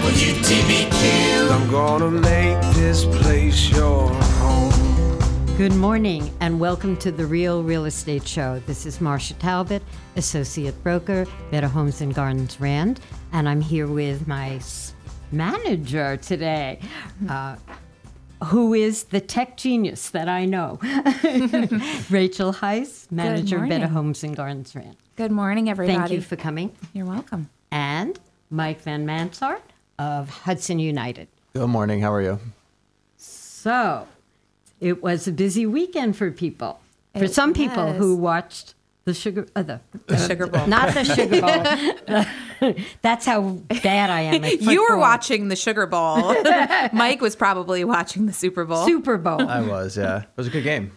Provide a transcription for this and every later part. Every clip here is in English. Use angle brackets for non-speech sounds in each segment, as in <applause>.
WTBQ. I'm gonna make this place your home. Good morning and welcome to the Real Real Estate Show. This is Marsha Talbot, Associate Broker, Better Homes and Gardens Rand, and I'm here with my manager today, uh, who is the tech genius that I know, <laughs> Rachael Weiss, Manager of Better. Homes and Gardens Rand. Good morning, everybody. Thank you for coming. You're welcome. And Mike Vanmansart of Hudson United. Good morning. How are you? So, it was a busy weekend for people. For It some people who watched the sugar, uh, the, The Sugar Bowl. not the Sugar Bowl. <laughs> That's how bad I am. At <laughs> You were watching the Sugar Bowl. <laughs> Mike was probably watching the Super Bowl. Super Bowl. I was, yeah. It was a good game.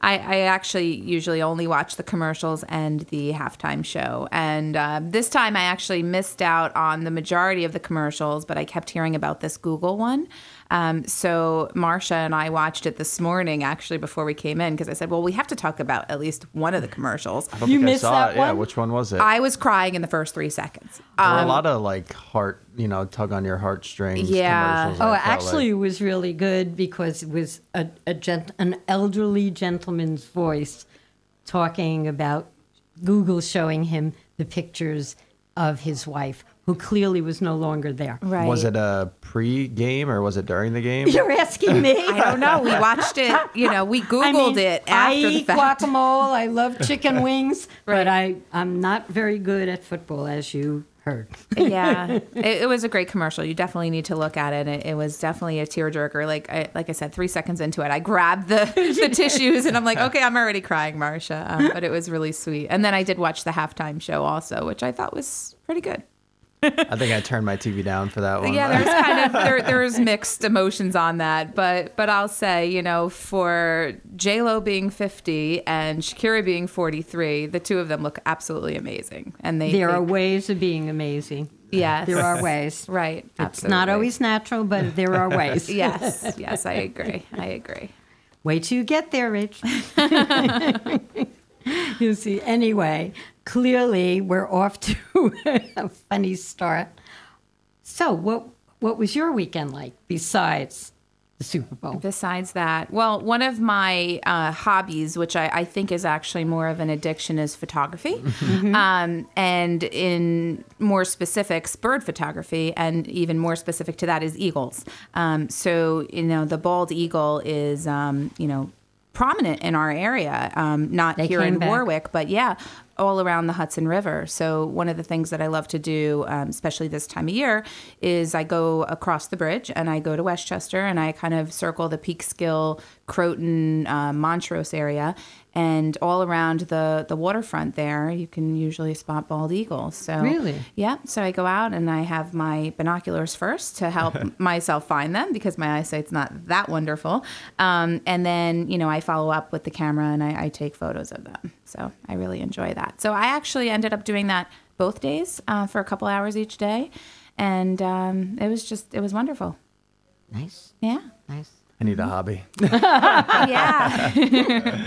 I, I actually usually only watch the commercials and the halftime show. And uh, this time I actually missed out on the majority of the commercials, but I kept hearing about this Google one. Um, so Marsha and I watched it this morning actually before we came in because I said, well, we have to talk about at least one of the commercials. I don't You think I missed saw that it. Yeah, one? which one was it? I was crying in the first three seconds. there were a Um, lot of like heart, you know, tug on your heartstrings. Yeah. Oh, I actually, like. it was really good because it was a, a gent- an elderly gentleman's voice talking about Google showing him the pictures of his wife, who clearly was no longer there. right. Was it a pre-game or was it during the game? You're asking me? <laughs> I don't know. We watched it. You know, we Googled <laughs> I mean, it after I the eat fact. guacamole. I love chicken <laughs> wings, Right. but I I'm not very good at football, as you heard. yeah, it, it was a great commercial. You definitely need to look at it. It, it was definitely a tearjerker. Like I, like I said, three seconds into it, I grabbed the, the tissues and I'm like, okay, I'm already crying, Marsha. Um, but it was really sweet. And then I did watch the halftime show also, which I thought was pretty good. I think I turned my TV down for that one. Yeah, there's kind of there, there's mixed emotions on that, but but I'll say you know for J Lo being 50 and Shakira being 43, the two of them look absolutely amazing, and they There they- are ways of being amazing. yes There are ways. <laughs> right. It's not always natural, but there are ways. <laughs> Yes, yes, I agree. I agree. Wait till you get there, Rich. <laughs> you see. Anyway, clearly we're off to <laughs> a funny start. So, what what was your weekend like besides the Super Bowl? Besides that, well, one of my uh, hobbies, which I, I think is actually more of an addiction, is photography. Um, and in more specifics, bird photography, and even more specific to that is eagles. Um, so, you know, the bald eagle is, um, you know, prominent in our area, um, not They here in back. Warwick, but yeah, all around the Hudson River. So one of the things that I love to do, um, especially this time of year, is I go across the bridge and I go to Westchester and I kind of circle the Peekskill, Croton, uh, Montrose area. And all around the, the waterfront there, you can usually spot bald eagles. So Really? yeah. So I go out and I have my binoculars first to help <laughs> myself find them because my eyesight's not that wonderful. Um, and then, you know, I follow up with the camera and I, I take photos of them. So I really enjoy that. So I actually ended up doing that both days uh, for a couple hours each day. And um, it was just, it was wonderful. Nice, Yeah. nice. I need a hobby. <laughs> yeah.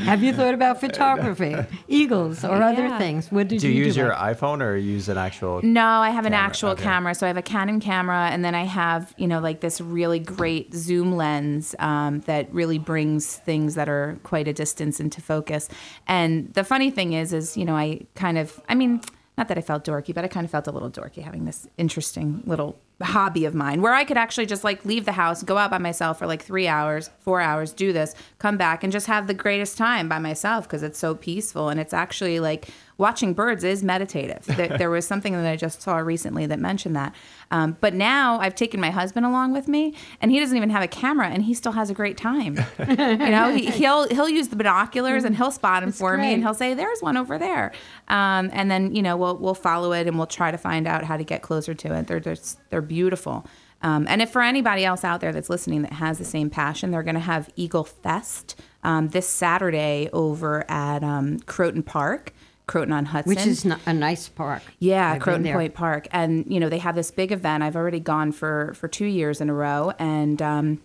Have you thought about photography, <laughs> eagles, or other Yeah. things? What did Do you you use do? your iPhone or use an actual? No, I have an Camera, actual okay. camera. So I have a Canon camera, and then I have, you know, like this really great zoom lens um, that really brings things that are quite a distance into focus. And the funny thing is, is you know, I kind of, I mean, not that I felt dorky, but I kind of felt a little dorky having this interesting little hobby of mine where I could actually just like leave the house, go out by myself for like three hours, four hours, do this, come back and just have the greatest time by myself because it's so peaceful. And it's actually like watching birds is meditative. there, <laughs> there was something that I just saw recently that mentioned that. Um, but now I've taken my husband along with me and he doesn't even have a camera and he still has a great time. <laughs> you know, he, he'll, he'll use the binoculars and he'll spot them for me and he'll say, there's one over there. Um, and then, you know, we'll, we'll follow it and we'll try to find out how to get closer to it. They're just, they're beautiful. Um, and if for anybody else out there that's listening that has the same passion, they're going to have Eagle Fest um, this Saturday over at um, Croton Park, Croton on Hudson. Which is a nice park. Yeah, I've Croton. Point Park, and you know they have this big event. I've already gone for for two years in a row, and um,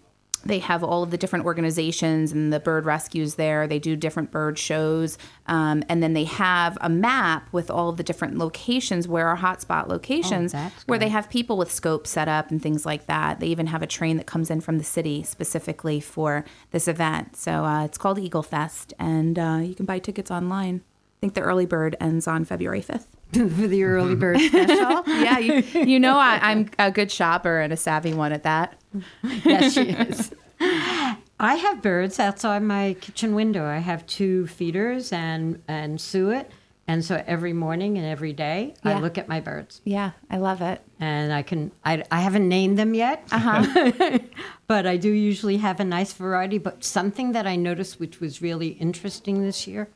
they have all of the different organizations and the bird rescues there. They do different bird shows. Um, and then they have a map with all of the different locations where are hotspot locations Oh, where they have people with scopes set up and things like that. They even have a train that comes in from the city specifically for this event. So uh, it's called Eagle Fest, and uh, you can buy tickets online. I think the early bird ends on February 5th. <laughs> for the early bird special. <laughs> Yeah, you, you know I, I'm a good shopper and a savvy one at that. <laughs> yes, she is. I have birds outside my kitchen window. I have two feeders and and suet, and so every morning and every day I look at my birds, Yeah, I love it. and I can I, I haven't named them yet, uh-huh. <laughs> but I do usually have a nice variety. But something that I noticed, which was really interesting this year,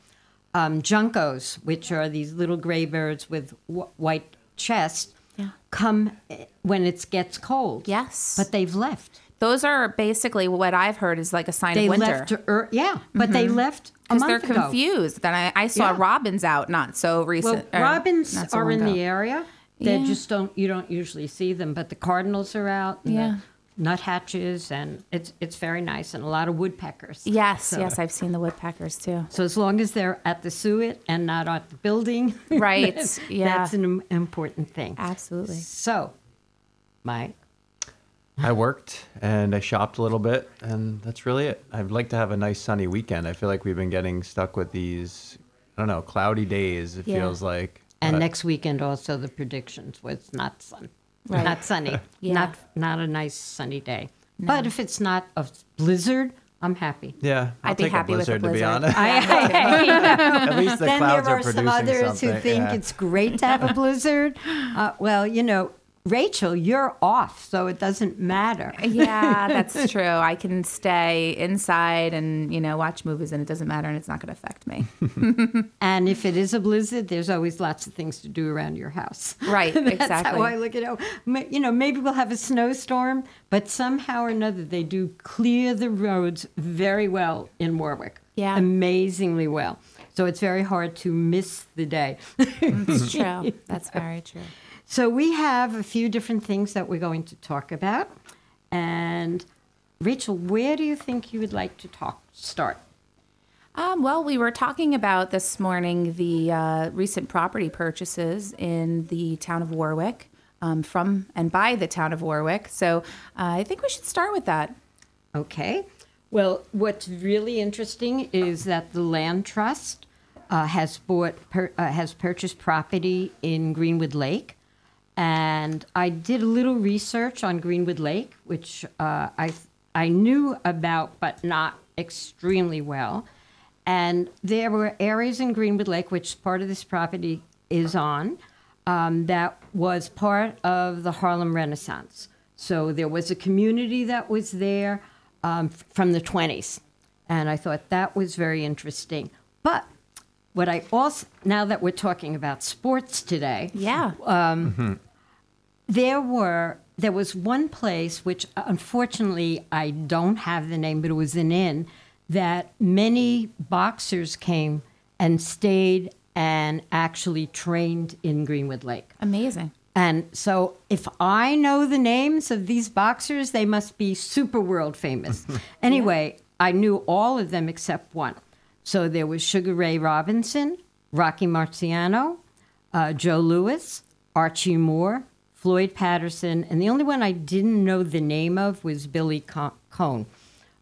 um, juncos, which are these little gray birds with w- white chest, Yeah. come eh, when it gets cold. Yes. but they've left. Those are basically what I've heard is like a sign They of winter. left, er, yeah, but they left because they're ago. confused. Then I, I saw Yeah. robins out not so Well, recent. or robins so are in ago. the area. They Yeah. just don't. You don't usually see them, but the cardinals are out. Yeah. The nuthatches, and it's it's very nice, and a lot of woodpeckers. Yes, So- yes, I've seen the woodpeckers too. So as long as they're at the suet and not at the building, <laughs> Right, that's- yeah. that's an important thing. Absolutely. So, Mike, I worked and I shopped a little bit, and that's really it. I'd like to have a nice sunny weekend. I feel like we've been getting stuck with these, I don't know, cloudy days. It Yeah. feels like. and But next weekend also the predictions was not sun, Right. not sunny, <laughs> Yeah. not not a nice sunny day. But if it's not a blizzard, I'm happy. Yeah, I'll I'd be take happy a with a blizzard, to be honest. I, <laughs> I, At least the then there clouds are are some producing others who think yeah. it's great to have a blizzard. <laughs> Uh, well, you know, Rachael, you're off, so it doesn't matter. Yeah, <laughs> that's true. I can stay inside and you know watch movies, and it doesn't matter, and it's not going to affect me. <laughs> And if it is a blizzard, there's always lots of things to do around your house. Right, <laughs> That's exactly. how I look at it. You know, maybe we'll have a snowstorm, but somehow or another, they do clear the roads very well in Warwick. Yeah. Amazingly well. So it's very hard to miss the day. It's true. That's very true. So we have a few different things that we're going to talk about. And Rachael, where do you think you would like to talk start? Um, well, we were talking about this morning the uh, recent property purchases in the town of Warwick um, from and by the town of Warwick. So uh, I think we should start with that. Okay. Well, what's really interesting is that the Land Trust uh, has bought per, uh, has purchased property in Greenwood Lake, and I did a little research on Greenwood Lake, which uh, I I knew about, but not extremely well. And there were areas in Greenwood Lake, which part of this property is on, um, that was part of the Harlem Renaissance. So there was a community that was there um, from the 20s. And I thought that was very interesting. But what I also, now that we're talking about sports today, Yeah. there were there was one place which uh, unfortunately I don't have the name, but it was an inn that many boxers came and stayed and actually trained in Greenwood Lake. Amazing. And so if I know the names of these boxers, they must be super world famous. <laughs> anyway, I knew all of them except one. So there was Sugar Ray Robinson, Rocky Marciano, uh, Joe Louis, Archie Moore, Floyd Patterson, and the only one I didn't know the name of was Billy Co- Cone.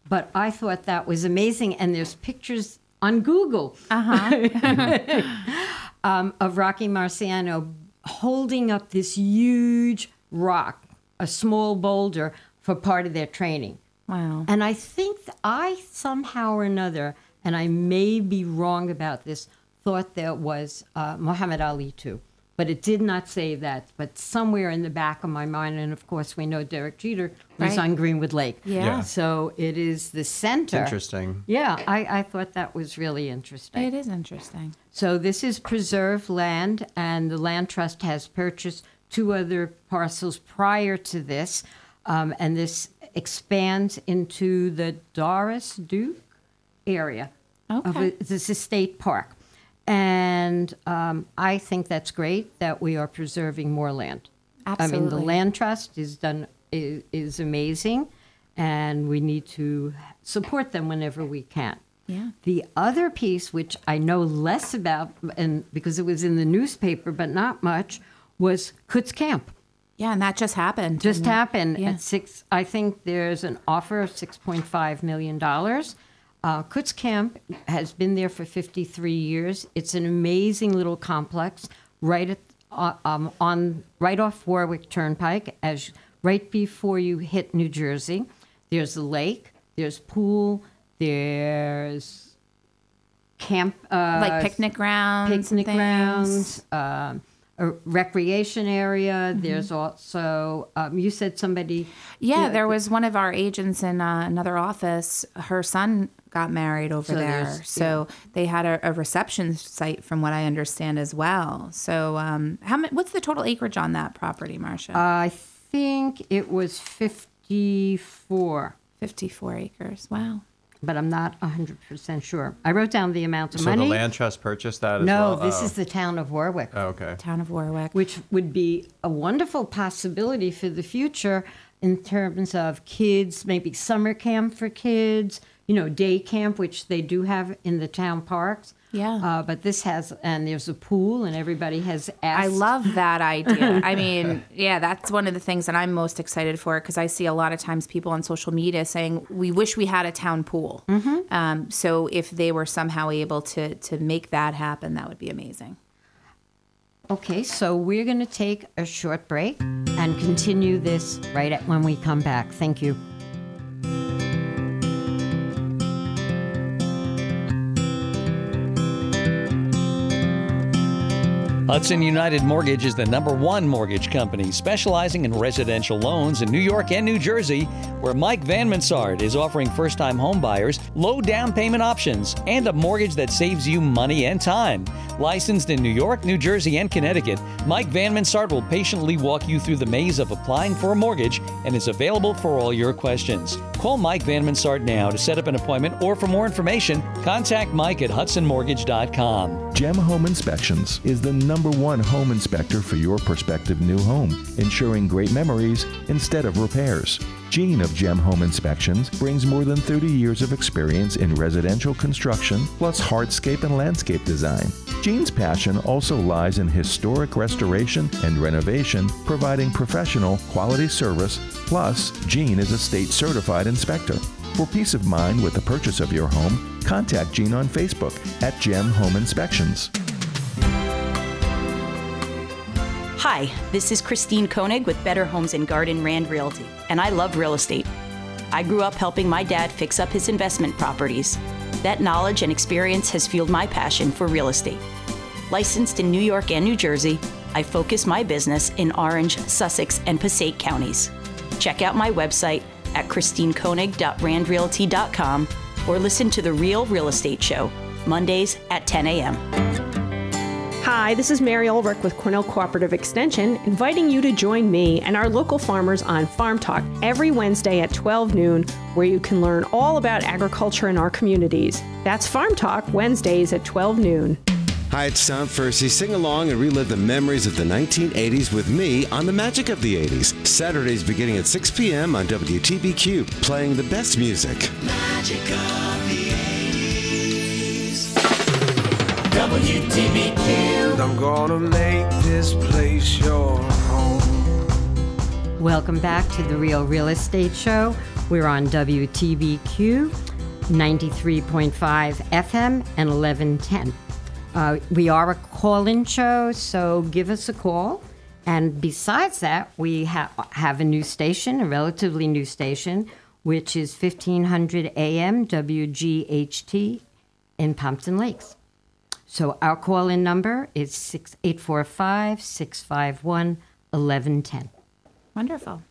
But I thought that was amazing, and there's pictures on Google <laughs> um, of Rocky Marciano holding up this huge rock, a small boulder, for part of their training. Wow. And I think th- I somehow or another, and I may be wrong about this, thought there was uh, Muhammad Ali too. But it did not say that. But somewhere in the back of my mind, and of course we know Derek Jeter was Right. on Greenwood Lake. Yeah. Yeah. So it is the center. Interesting. Yeah, I, I thought that was really interesting. It is interesting. So this is preserved land, and the land trust has purchased two other parcels prior to this, um, and this expands into the Doris Duke area of Okay. it- this estate park. And um, I think that's great that we are preserving more land. I mean, the land trust is done is, is amazing, and we need to support them whenever we can. Yeah. The other piece, which I know less about, and because it was in the newspaper, but not much, was Kutz Camp. Yeah, and that just happened. Just happened Yeah. at six. I think there's an offer of six point five million dollars. Uh, Kutz Camp has been there for 53 years. It's an amazing little complex right at uh, um, on right off Warwick Turnpike, as right before you hit New Jersey. There's a lake. There's pool. There's camp. Uh, like picnic grounds. picnic grounds, um, a recreation area. Mm-hmm. There's also um, you said somebody. Yeah, there was one of our agents in uh, another office. Her son got married over So there, so they had a, a reception site, from what I understand, as well. So, um, how many, What's the total acreage on that property, Marsha? I think it was 54, Fifty-four acres. Wow. But I'm not 100 percent sure. I wrote down the amount of So money. the land trust purchased that as no, well? this Oh. is the town of Warwick. Oh, okay. Town of Warwick. which would be a wonderful possibility for the future in terms of kids, maybe summer camp for kids, you know, day camp, which they do have in the town parks. Yeah. Uh, but this has, and there's a pool, and everybody has asked. I love that idea. <laughs> I mean, yeah, that's one of the things that I'm most excited for because I see a lot of times people on social media saying we wish we had a town pool. Um, so if they were somehow able to to make that happen, that would be amazing. Okay, so we're going to take a short break and continue this right at when we come back. Thank you. Hudson United Mortgage is the number one mortgage company specializing in residential loans in New York and New Jersey, where Mike Vanmansart is offering first time homebuyers low down payment options and a mortgage that saves you money and time. Licensed in New York, New Jersey, and Connecticut, Mike Vanmansart will patiently walk you through the maze of applying for a mortgage and is available for all your questions. Call Mike Vanmansart now to set up an appointment or for more information, contact Mike at hudsonmortgage.com. Gem Home Inspections is the number one home inspector for your prospective new home, ensuring great memories instead of repairs. Gene of Gem Home Inspections brings more than 30 years of experience in residential construction, plus hardscape and landscape design. Gene's passion also lies in historic restoration and renovation, providing professional, quality service. Plus, Gene is a state certified inspector. For peace of mind with the purchase of your home, contact Gene on Facebook at Gem Home Inspections. Hi, this is Christine Koenig with Better Homes and Garden Rand Realty, and I love real estate. I grew up helping my dad fix up his investment properties. That knowledge and experience has fueled my passion for real estate. Licensed in New York and New Jersey, I focus my business in Orange, Sussex, and Passaic counties. Check out my website at christinekoenig.randrealty.com or listen to The Real Real Estate Show, Mondays at 10 a.m. Hi, this is Mary Ulrich with Cornell Cooperative Extension, inviting you to join me and our local farmers on Farm Talk every Wednesday at 12 noon, where you can learn all about agriculture in our communities. That's Farm Talk, Wednesdays at 12 noon. Hi, it's Tom Fursey. Sing along and relive the memories of the 1980s with me on The Magic of the 80s. Saturdays beginning at 6 p.m. on WTBQ, playing the best music. Magic of the 80s. WTBQ. I'm gonna make this place your home. Welcome back to the Real Real Estate Show. We're on WTBQ 93.5 FM and 1110. Uh, we are a call in show, so give us a call. And besides that, we ha- have a new station, a relatively new station, which is 1500 AM WGHT in Pompton Lakes. So our call in number is 845 651 1110. Wonderful.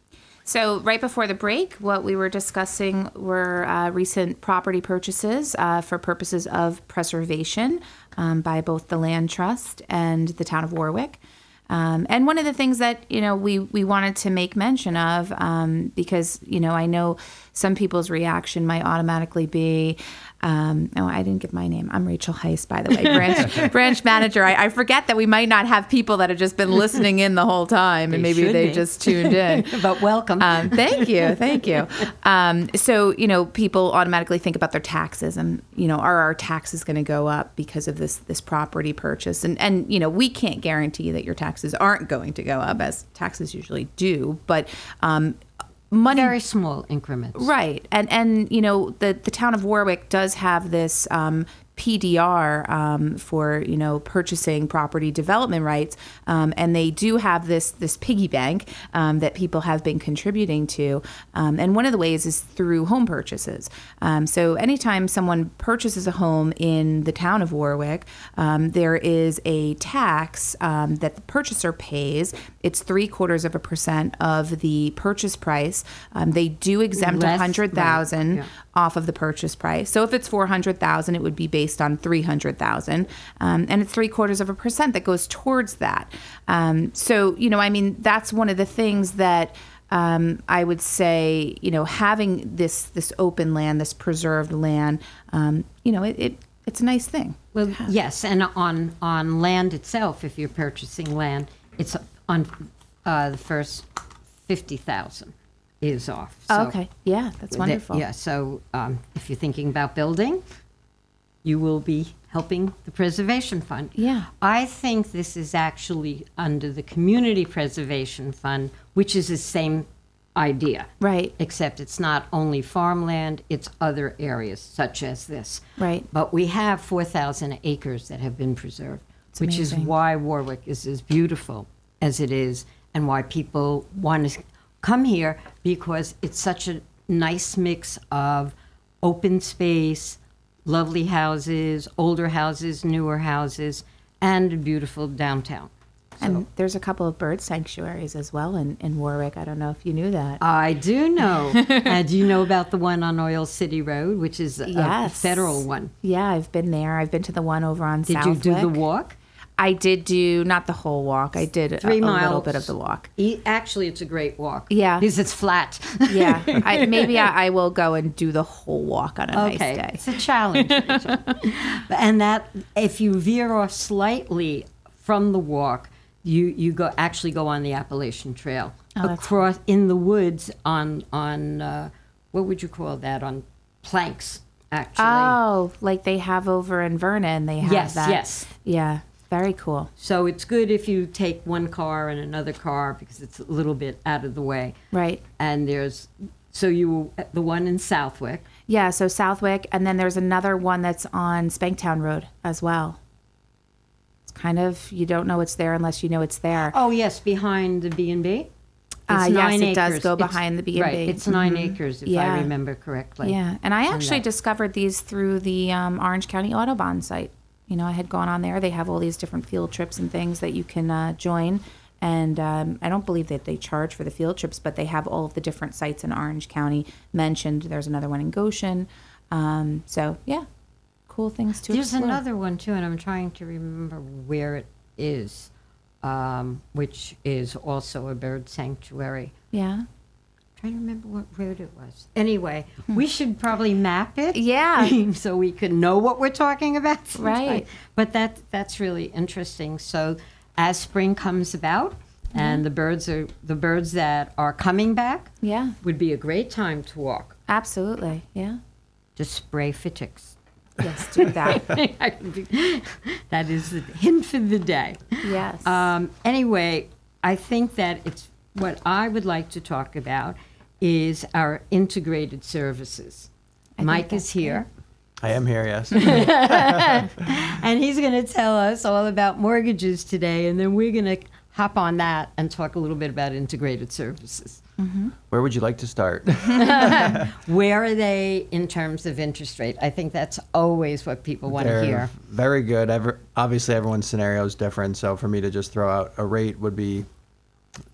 So, right before the break, what we were discussing were uh, recent property purchases uh, for purposes of preservation um, by both the Land Trust and the town of Warwick. Um, and one of the things that you know we we wanted to make mention of um, because you know I know some people's reaction might automatically be, um, oh, I didn't give my name. I'm Rachael Weiss, by the way, branch <laughs> branch manager. I, I forget that we might not have people that have just been <laughs> listening in the whole time, and They maybe they be. just tuned in. <laughs> but welcome. Um, thank you, thank you. Um, so you know, people automatically think about their taxes, and you know, are our taxes going to go up because of this this property purchase? And and you know, we can't guarantee that your taxes aren't going to go up, as taxes usually do. But um, money Very small increments. Right, and and you know the the town of Warwick does have this um, PDR um, for you know purchasing property development rights, um, and they do have this this piggy bank um, that people have been contributing to, um, and one of the ways is through home purchases. Um, so anytime someone purchases a home in the town of Warwick, um, there is a tax um, that the purchaser pays. It's three quarters of a percent of the purchase price. Um, they do exempt a hundred thousand. Off of the purchase price. So if it's four hundred thousand, it would be based on three hundred thousand, um, and it's three quarters of a percent that goes towards that. Um, so you know, I mean, that's one of the things that. Um, I would say, you know, having this this open land, this preserved land, um, you know, it, it it's a nice thing. Well, yes, and on on land itself, if you're purchasing land, it's on uh, the first fifty thousand is off. Oh, So okay, yeah, that's that- wonderful. yeah, so um, if you're thinking about building, you will be helping the preservation fund. Yeah. I think this is actually under the community preservation fund, which is the same idea. Right. Except it's not only farmland, it's other areas such as this. Right. But we have 4,000 acres that have been preserved, which amazing. is why Warwick is as beautiful as it is and why people want to come here because it's such a nice mix of open space, lovely houses, older houses, newer houses, and a beautiful downtown. And there's a couple of bird sanctuaries as well in, in Warwick. I don't know if you knew that. I do know. <laughs> uh, do you know about the one on Oil City Road, which is a, a Yes. federal one? Yeah, I've been there. I've been to the one over on Did Southwick. you do the walk? I did do not the whole walk. I did a, Three a miles. little bit of the walk. Actually, it's a great walk. Yeah. Because it's flat. Yeah, I, <laughs> maybe I, I will go and do the whole walk on a okay. nice day. It's a challenge. <laughs> and that, if you veer off slightly from the walk, you, you go actually go on the Appalachian Trail Oh, across in the woods on on uh, what would you call that on planks actually. Oh, like they have over in Vernon. They have Yes, that. yes. Yeah, very cool. So it's good if you take one car and another car because it's a little bit out of the way. Right. And there's so you the one in Southwick. Yeah, so Southwick, and then there's another one that's on Spanktown Road as well. It's kind of you don't know it's there unless you know it's there. Oh yes, behind the B and B. Ah, It's yes, nine it does acres. go It's- behind the B&B. Right, it's 9 Mhm. acres if Yeah. I remember correctly. Yeah, and I actually discovered these through the um, Orange County Audubon site. You know, I had gone on there. They have all these different field trips and things that you can uh, join. And um, I don't believe that they charge for the field trips, but they have all of the different sites in Orange County mentioned. There's another one in Goshen. Um, so, yeah, cool things to There's explore. another one too, and I'm trying to remember where it is, um, which is also a bird sanctuary. Yeah. Trying to remember what road it was. Anyway, <laughs> we should probably map it. Yeah. <laughs> so we could know what we're talking about. <laughs> sometime. Right. But that that's really interesting. So as spring comes about Mm-hmm. and the birds are the birds that are coming back Yeah, would be a great time to walk. absolutely. Yeah. To spray for ticks. Yes, do that. that is the hint for the day. yes. Um, anyway, I think that it's what I would like to talk about is our integrated services. think Mike is here, I am here, yes. <laughs> and he's going to tell us all about mortgages today, and then we're going to hop on that and talk a little bit about integrated services. Where would you like to start? <laughs> Where are they in terms of interest rate? I think that's always what people want to They're hear. Very good. Ever, obviously, everyone's scenario is different. So for me to just throw out a rate would be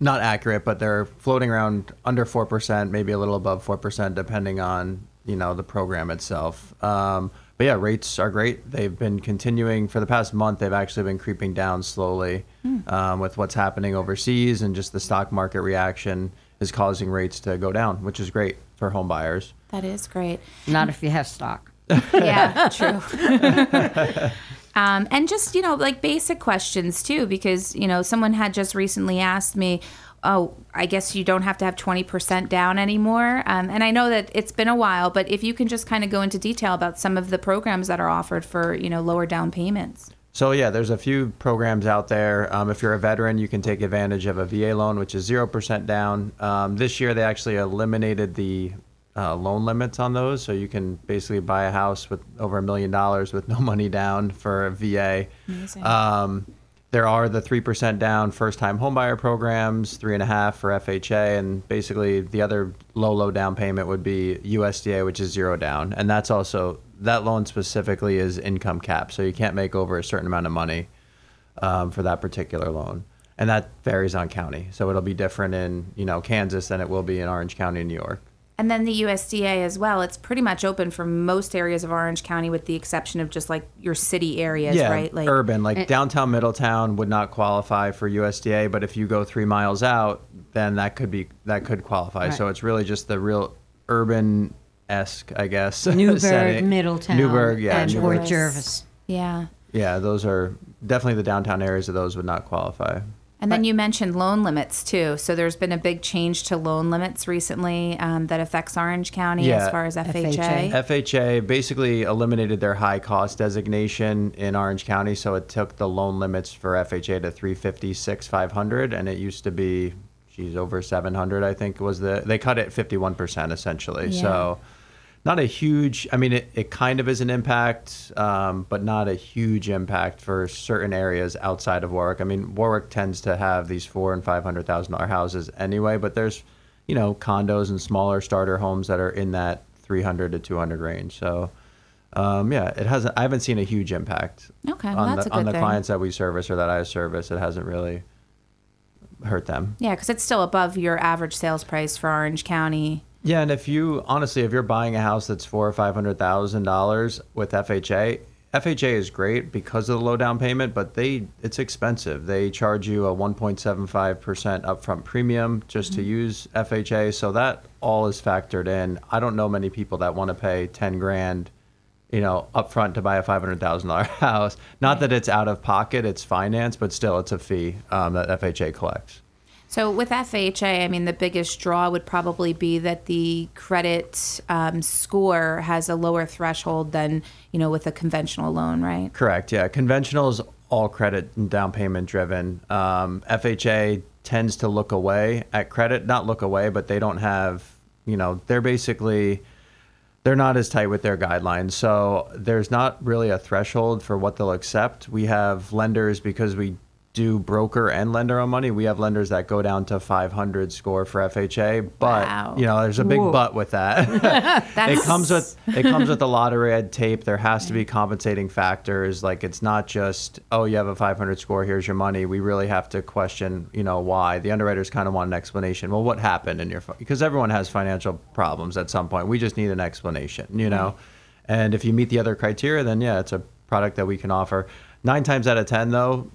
not accurate, but they're floating around under four percent, maybe a little above four percent, depending on you know the program itself. Um, but yeah, rates are great. They've been continuing for the past month. They've actually been creeping down slowly um, with what's happening overseas and just the stock market reaction. is causing rates to go down, which is great for home buyers. That is great. Not if you have stock. <laughs> yeah, true. <laughs> um, and just you know, like basic questions too, because you know, someone had just recently asked me, "Oh, I guess you don't have to have twenty percent down anymore." Um, and I know that it's been a while, but if you can just kind of go into detail about some of the programs that are offered for you know lower down payments. So yeah, there's a few programs out there. Um, if you're a veteran, you can take advantage of a VA loan, which is zero percent down. Um, this year, they actually eliminated the uh, loan limits on those, so you can basically buy a house with over a million dollars with no <laughs> money down for a VA. Um, there are the three percent down first-time homebuyer programs, three and a half for FHA, and basically the other low, low down payment would be USDA, which is zero down, and that's also that loan specifically is income cap, so you can't make over a certain amount of money um, for that particular loan, and that varies on county. So it'll be different in you know Kansas than it will be in Orange County, New York. And then the USDA as well. It's pretty much open for most areas of Orange County, with the exception of just like your city areas, yeah, right? Like urban, like downtown Middletown would not qualify for USDA, but if you go three miles out, then that could be that could qualify. So it's really just the real urban esque, I guess. <laughs> Newburgh, setting. Middletown, Newburgh, yeah, and Newburgh. Port Jervis. Yeah. Yeah, those are definitely the downtown areas of those would not qualify. And then you mentioned loan limits too. So there's been a big change to loan limits recently um, that affects Orange County yeah, as far as FHA. FHA. FHA basically eliminated their high cost designation in Orange County, so it took the loan limits for FHA to 356 500 and it used to be geez over 700 I think was the they cut it 51% essentially. Yeah. So not a huge I mean it, it kind of is an impact um, but not a huge impact for certain areas outside of Warwick. I mean Warwick tends to have these 4 and 500,000 dollar houses anyway, but there's you know condos and smaller starter homes that are in that 300 to 200 range. So um, yeah, it hasn't. I haven't seen a huge impact Okay, well, on the on the thing. clients that we service or that I service. It hasn't really hurt them. Yeah, because it's still above your average sales price for Orange County. Yeah, and if you honestly, if you're buying a house that's four or five hundred thousand dollars with FHA, FHA is great because of the low down payment, but they it's expensive. They charge you a one point seven five percent upfront premium just to use FHA, so that all is factored in. I don't know many people that want to pay ten grand, you know, upfront to buy a five hundred thousand dollar <laughs> house. Not that it's out of pocket; it's finance, but still, it's a fee um, that FHA collects. So with FHA, I mean, the biggest draw would probably be that the credit um, score has a lower threshold than you know with a conventional loan, right? Correct. Yeah. Conventional is all credit and down payment driven. Um, FHA tends to look away at credit, not look away, but they don't have, you know, they're basically they're not as tight with their guidelines. So there's not really a threshold for what they'll accept. We have lenders because we do broker and lender on money. We have lenders that go down to 500 score for FHA, but Wow. you know, there's a big Whoa. but with that. <laughs> <laughs> it comes with it comes with a lot of red tape. There has to be compensating factors. Like it's not just oh you have a 500 score, here's your money. We really have to question you know why. The underwriters kind of want an explanation. Well, what happened in your because everyone has financial problems at some point. We just need an explanation, you know. And if you meet the other criteria, then yeah, it's a product that we can offer. Nine times out of ten, though,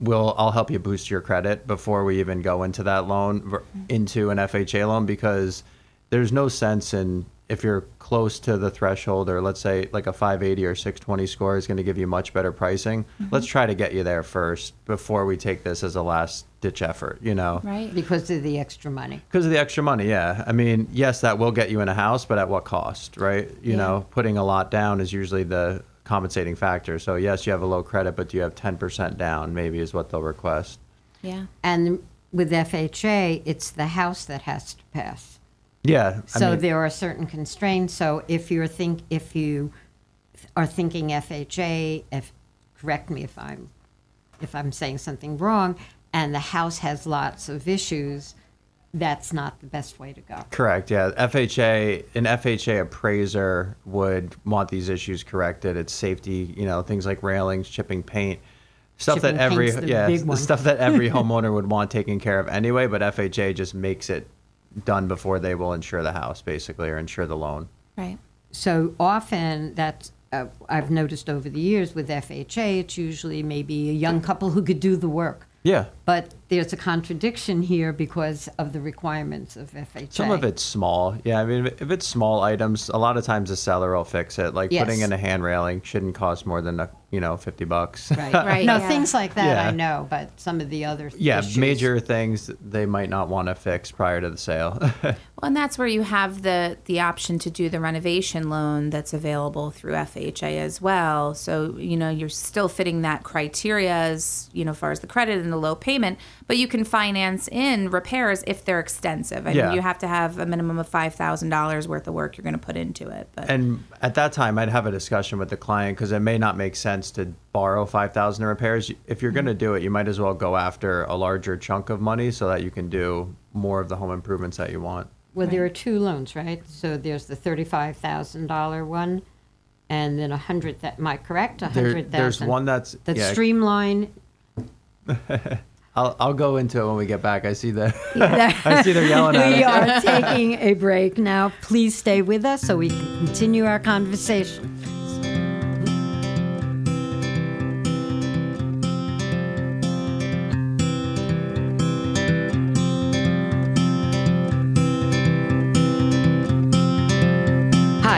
we'll I'll help you boost your credit before we even go into that loan mm-hmm. into an FHA loan because there's no sense in if you're close to the threshold or let's say like a 580 or 620 score is going to give you much better pricing. Mm-hmm. Let's try to get you there first before we take this as a last ditch effort, you know. Right. because of the extra money. Because of the extra money, yeah. I mean, yes, that will get you in a house, but at what cost, right? You Yeah. know, putting a lot down is usually the compensating factor. So, yes, you have a low credit, but do you have 10% down, maybe is what they'll request. Yeah. And with FHA, it's the house that has to pass. Yeah. I So mean, there are certain constraints. So if you're think if you are thinking FHA, if correct me if I'm if I'm saying something wrong, and the house has lots of issues, that's not the best way to go. Correct. Yeah. FHA, an FHA appraiser would want these issues corrected. It's safety, you know, things like railings, chipping paint, stuff Chipping that every the yeah, the stuff that every <laughs> homeowner would want taken care of anyway. But FHA just makes it done before they will insure the house, basically, or insure the loan. Right. So often that's uh, I've noticed over the years with FHA, it's usually maybe a young couple who could do the work. Yeah. But there's a contradiction here because of the requirements of FHA. Some of it's small. Yeah, I mean, if it's small items, a lot of times the seller will fix it. Like putting in a hand railing shouldn't cost more than, a, you know, 50 bucks. Right. <laughs> Right, No, yeah. things like that I know, but some of the other Yeah, issues- major things they might not want to fix prior to the sale. <laughs> Well, and that's where you have the the option to do the renovation loan that's available through FHA as well. So you know you're still fitting that criteria as you know, far as the credit and the low payment, but you can finance in repairs if they're extensive. I Yeah. mean, you have to have a minimum of five thousand dollars worth of work you're going to put into it. But and at that time, I'd have a discussion with the client because it may not make sense to borrow 5000 in repairs. If you're going to do it, you might as well go after a larger chunk of money so that you can do more of the home improvements that you want. Well, there are two loans, right? So there's the thirty-five thousand dollar one, and then a hundred. That am I correct? A There- hundred thousand. there's one that's- that's yeah. streamline. <laughs> I'll, I'll go into it when we get back. I see the <laughs> <laughs> I see they're yelling at we us. are taking a break now. Please stay with us so we can continue our conversation.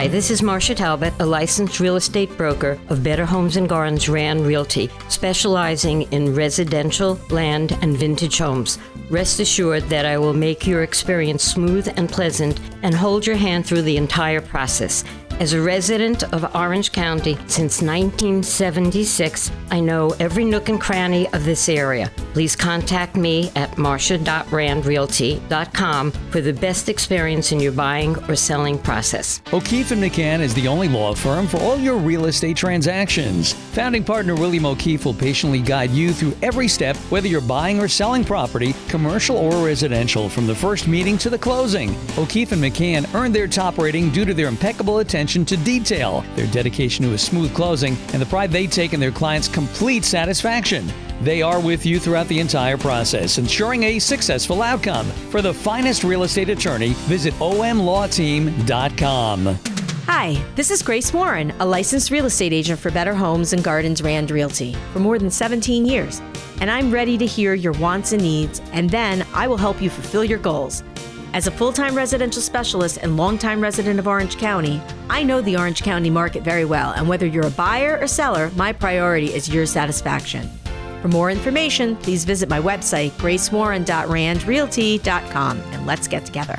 Hi, this is Marsha Talbot, a licensed real estate broker of Better Homes and Gardens Rand Realty, specializing in residential, land, and vintage homes. Rest assured that I will make your experience smooth and pleasant and hold your hand through the entire process. As a resident of Orange County since 1976, I know every nook and cranny of this area. Please contact me at marcia.randrealty.com for the best experience in your buying or selling process. O'Keefe and McCann is the only law firm for all your real estate transactions. Founding partner William O'Keefe will patiently guide you through every step, whether you're buying or selling property, commercial or residential, from the first meeting to the closing. O'Keefe and McCann earned their top rating due to their impeccable attention to detail, their dedication to a smooth closing, and the pride they take in their clients' complete satisfaction. They are with you throughout the entire process, ensuring a successful outcome. For the finest real estate attorney, visit omlawteam.com. Hi, this is Grace Warren, a licensed real estate agent for Better Homes and Gardens Rand Realty for more than 17 years. And I'm ready to hear your wants and needs, and then I will help you fulfill your goals. As a full time residential specialist and longtime resident of Orange County, I know the Orange County market very well, and whether you're a buyer or seller, my priority is your satisfaction. For more information, please visit my website, gracewarren.randrealty.com, and let's get together.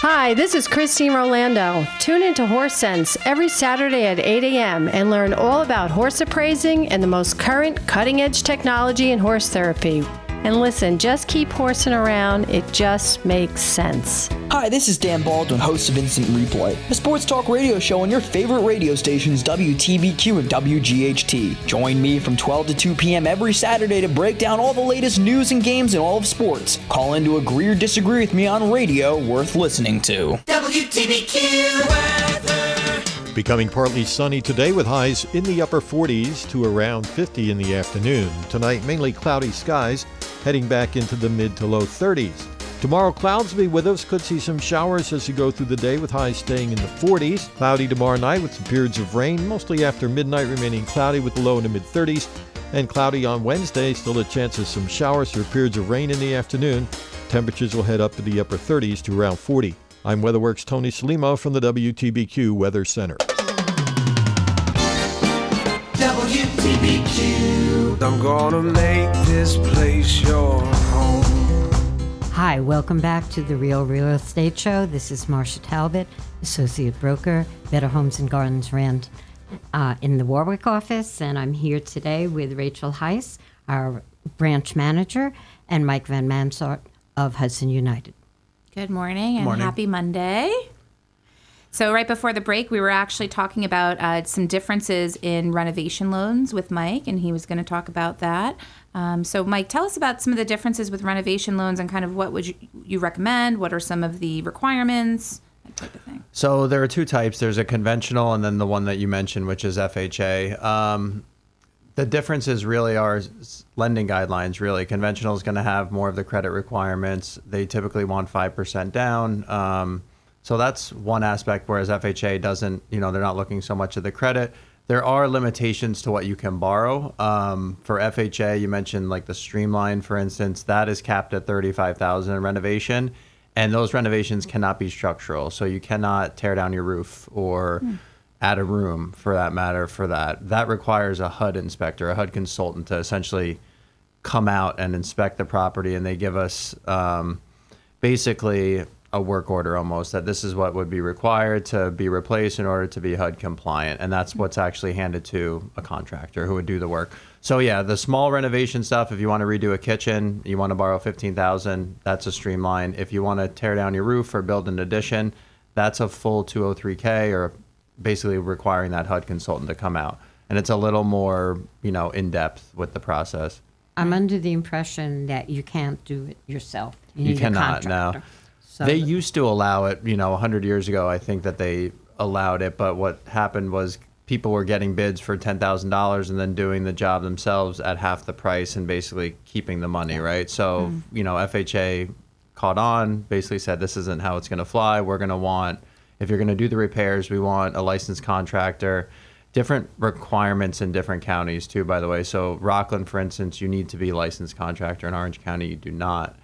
Hi, this is Christine Rolando. Tune into Horse Sense every Saturday at 8 a.m. and learn all about horse appraising and the most current cutting edge technology in horse therapy. And listen, just keep horsing around, it just makes sense. Hi, this is Dan Baldwin, host of Instant Replay, a sports talk radio show on your favorite radio stations WTBQ and WGHT. Join me from 12 to 2 p.m. every Saturday to break down all the latest news and games in all of sports. Call in to agree or disagree with me on radio worth listening to. WTBQ weather. Becoming partly sunny today with highs in the upper 40s to around 50 in the afternoon. Tonight, mainly cloudy skies, heading back into the mid to low 30s. Tomorrow, clouds will be with us. Could see some showers as you go through the day with highs staying in the 40s. Cloudy tomorrow night with some periods of rain, mostly after midnight, remaining cloudy with the low in the mid 30s. And cloudy on Wednesday, still a chance of some showers or periods of rain in the afternoon. Temperatures will head up to the upper 30s to around 40. I'm WeatherWorks Tony Salimo from the WTBQ Weather Center. WTBQ. I'm gonna make this place your home. Hi, welcome back to the Real Real Estate Show. This is Marsha Talbot, Associate Broker, Better Homes and Gardens Rand uh, in the Warwick office. And I'm here today with Rachael Weiss, our branch manager, and Mike Vanmansart of Hudson United. Good morning and Morning. happy Monday. So, right before the break, we were actually talking about uh, some differences in renovation loans with Mike, and he was going to talk about that. Um, so, Mike, tell us about some of the differences with renovation loans and kind of what would you, you recommend? What are some of the requirements? That type of thing. So there are two types. There's a conventional, and then the one that you mentioned, which is FHA. Um, the differences really are lending guidelines. Really, conventional is going to have more of the credit requirements. They typically want five percent down. Um, so that's one aspect. Whereas FHA doesn't. You know, they're not looking so much at the credit. there are limitations to what you can borrow. Um, for FHA, you mentioned like the Streamline, for instance, that is capped at thirty-five thousand in renovation, and those renovations cannot be structural. So you cannot tear down your roof or add a room, for that matter. For that, that requires a HUD inspector, a HUD consultant, to essentially come out and inspect the property, and they give us um, basically a work order almost that this is what would be required to be replaced in order to be HUD compliant, and that's what's actually handed to a contractor who would do the work. So yeah, the small renovation stuff. If you want to redo a kitchen, you want to borrow fifteen thousand. That's a streamline. If you want to tear down your roof or build an addition, that's a full two hundred three k or basically requiring that HUD consultant to come out, and it's a little more you know in depth with the process. I'm under the impression that you can't do it yourself. You, You need a cannot contractor. So they the- used to allow it, you know, 100 years ago. I think that they allowed it, but what happened was people were getting bids for $10,000 and then doing the job themselves at half the price and basically keeping the money, right? So, mm-hmm. you know, FHA caught on, basically said this isn't how it's going to fly. We're going to want if you're going to do the repairs, we want a licensed contractor. Different requirements in different counties too, by the way. So Rockland, for instance, you need to be a licensed contractor. In Orange County, you do not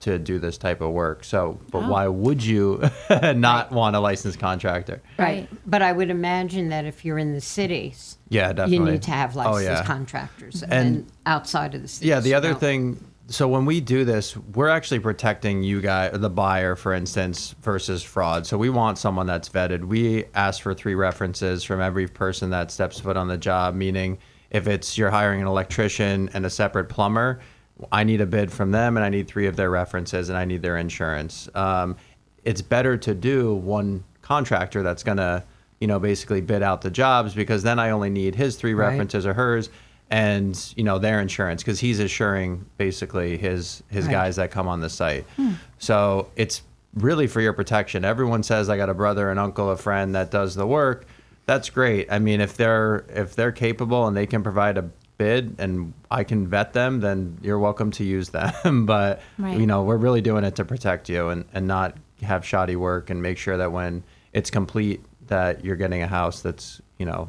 to do this type of work. So, but Oh. why would you <laughs> not want a licensed contractor? Right. But I would imagine that if you're in the cities, Yeah, definitely. you need to have Oh, licensed yeah. contractors. And, And- outside of the cities. Yeah, the other no. thing. So when we do this, we're actually protecting you guys, the buyer, for instance, versus fraud. So we want someone that's vetted. We ask for three references from every person that steps foot on the job. Meaning, if it's you're hiring an electrician and a separate plumber, I need a bid from them, and I need three of their references, and I need their insurance. Um, it's better to do one contractor that's gonna, you know, basically bid out the jobs because then I only need his three Right. references or hers and you know their insurance because he's assuring basically his his Right. guys that come on the site Hmm. so it's really for your protection everyone says i got a brother an uncle a friend that does the work that's great i mean if they're if they're capable and they can provide a bid and i can vet them then you're welcome to use them <laughs> but Right. you know we're really doing it to protect you and and not have shoddy work and make sure that when it's complete that you're getting a house that's you know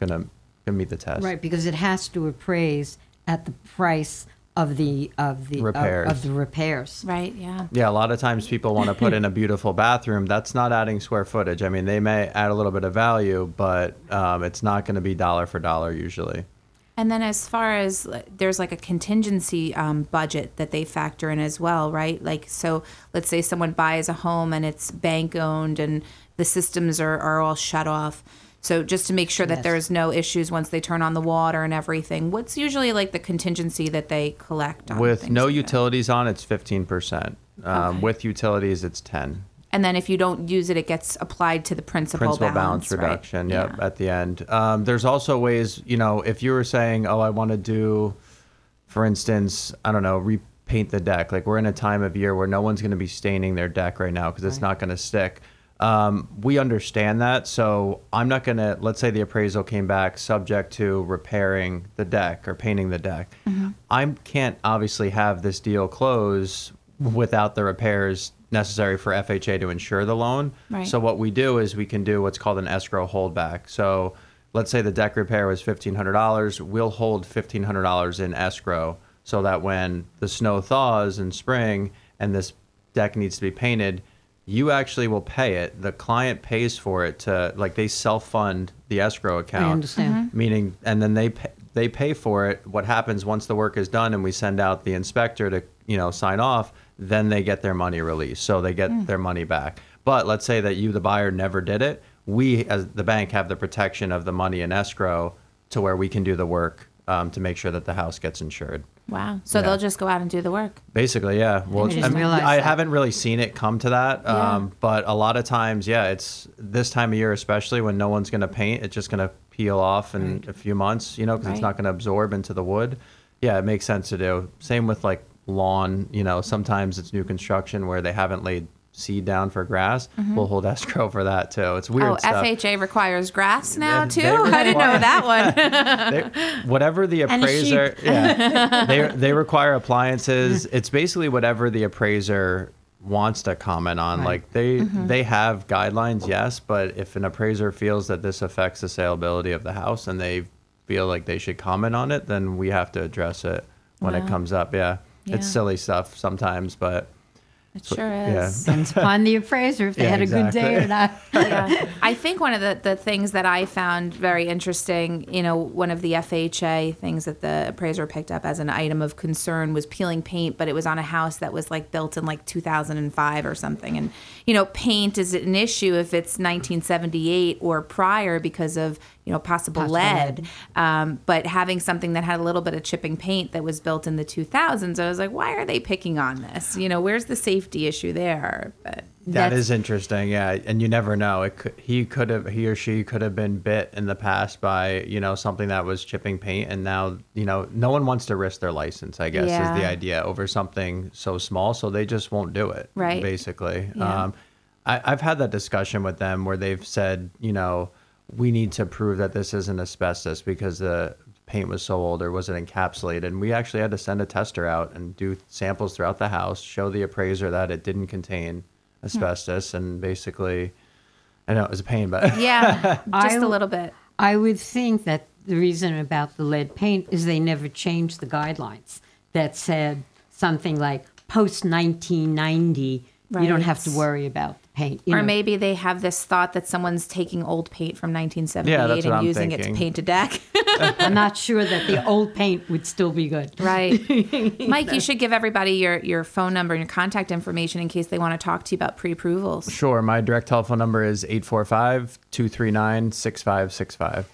gonna gonna meet the test Right, because it has to appraise at the price of the of the of- Repairs. Of, the repairs. Right. Yeah. Yeah, a lot of times people want to put in a beautiful bathroom. That's not adding square footage. I mean, they may add a little bit of value, but um, it's not going to be dollar for dollar usually. And then as far as there's like a contingency um, budget that they factor in as well, right? Like so, let's say someone buys a home and it's bank owned and the systems are, are all shut off. So just to make sure that Yes. there's no issues once they turn on the water and everything, what's usually like the contingency that they collect on With no like that? utilities on, it's 15%. Um, Okay. With utilities, it's 10. And then if you don't use it, it gets applied to the principal, Principal balance, right? reduction, yep, at the end. Um, there's also ways, you know, if you were saying, oh, I want to do, for instance, I don't know, repaint the deck. Like we're in a time of year where no one's going to be staining their deck right now because it's not going to stick. Um, we understand that. So I'm not going to, let's say the appraisal came back subject to repairing the deck or painting the deck. I can't obviously have this deal close without the repairs necessary for FHA to insure the loan. Right. So what we do is we can do what's called an escrow holdback. So let's say the deck repair was fifteen hundred dollars, we'll hold fifteen hundred dollars in escrow so that when the snow thaws in spring and this deck needs to be painted, you actually will pay it. The client pays for it to like they self fund the escrow account. I understand. Mhm. Meaning, and then they pay, they pay for it. What happens once the work is done and we send out the inspector to you know sign off? Then they get their money released, so they get their money back. But let's say that you, the buyer, never did it. We, as the bank, have the protection of the money in escrow to where we can do the work um, to make sure that the house gets insured. Wow. So Yeah. they'll just go out and do the work. Basically, yeah. Well, I I, mean, I haven't really seen it come to that, Yeah. um, but a lot of times, yeah, it's this time of year, especially when no one's going to paint. It's just going to peel off in a few months, you know, because it's not going to absorb into the wood. Yeah, it makes sense to do. Same with like lawn. You know, sometimes it's new construction where they haven't laid seed down for grass. We'll hold escrow for that too. It's weird oh, stuff. FHA requires grass now They- too. they I didn't know that one. <laughs> they, whatever the appraiser, yeah, <laughs> they they require appliances. It's basically whatever the appraiser wants to comment on. Right. Like they Mm-hmm. they have guidelines, yes, but if an appraiser feels that this affects the saleability of the house and they feel like they should comment on it, then we have to address it when it comes up. Yeah. Yeah. It's silly stuff sometimes, but It sure is. yeah. is. <laughs> Depends upon the appraiser if they Yeah, had a good day or <laughs> not. yeah. I think one of the, the things that I found very interesting, you know, one of the FHA things that the appraiser picked up as an item of concern was peeling paint, but it was on a house that was like built in like 2005 or something. And, you know, paint is an issue if it's 1978 or prior because of, you know, possible, Possible lead. lead. Um, but having something that had a little bit of chipping paint that was built in the 2000s, I was like, why are they picking on this? You know, where's the safety issue there? But That is interesting, yeah, and you never know. It could, he could have, he or she could have been bit in the past by you know something that was chipping paint, and now you know no one wants to risk their license. I guess is the idea over something so small, so they just won't do it. Right. Basically, Yeah. um, I, I've had that discussion with them where they've said, you know, we need to prove that this isn't asbestos because the paint was so old or wasn't encapsulated. And we actually had to send a tester out and do samples throughout the house, show the appraiser that it didn't contain asbestos, and basically, I know it was a pain, but yeah, <laughs> just I- a little bit. I would think that the reason about the lead paint is they never changed the guidelines that said something like post 1990, you don't have to worry about the paint. or know. maybe they have this thought that someone's taking old paint from 1978 Yeah, and I'm using it to paint a deck. <laughs> <laughs> I'm not sure that the old paint would still be good. right. <laughs> Mike, you should give everybody your, your phone number and your contact information in case they want to talk to you about pre approvals. sure. My direct telephone number is 845 239 6565.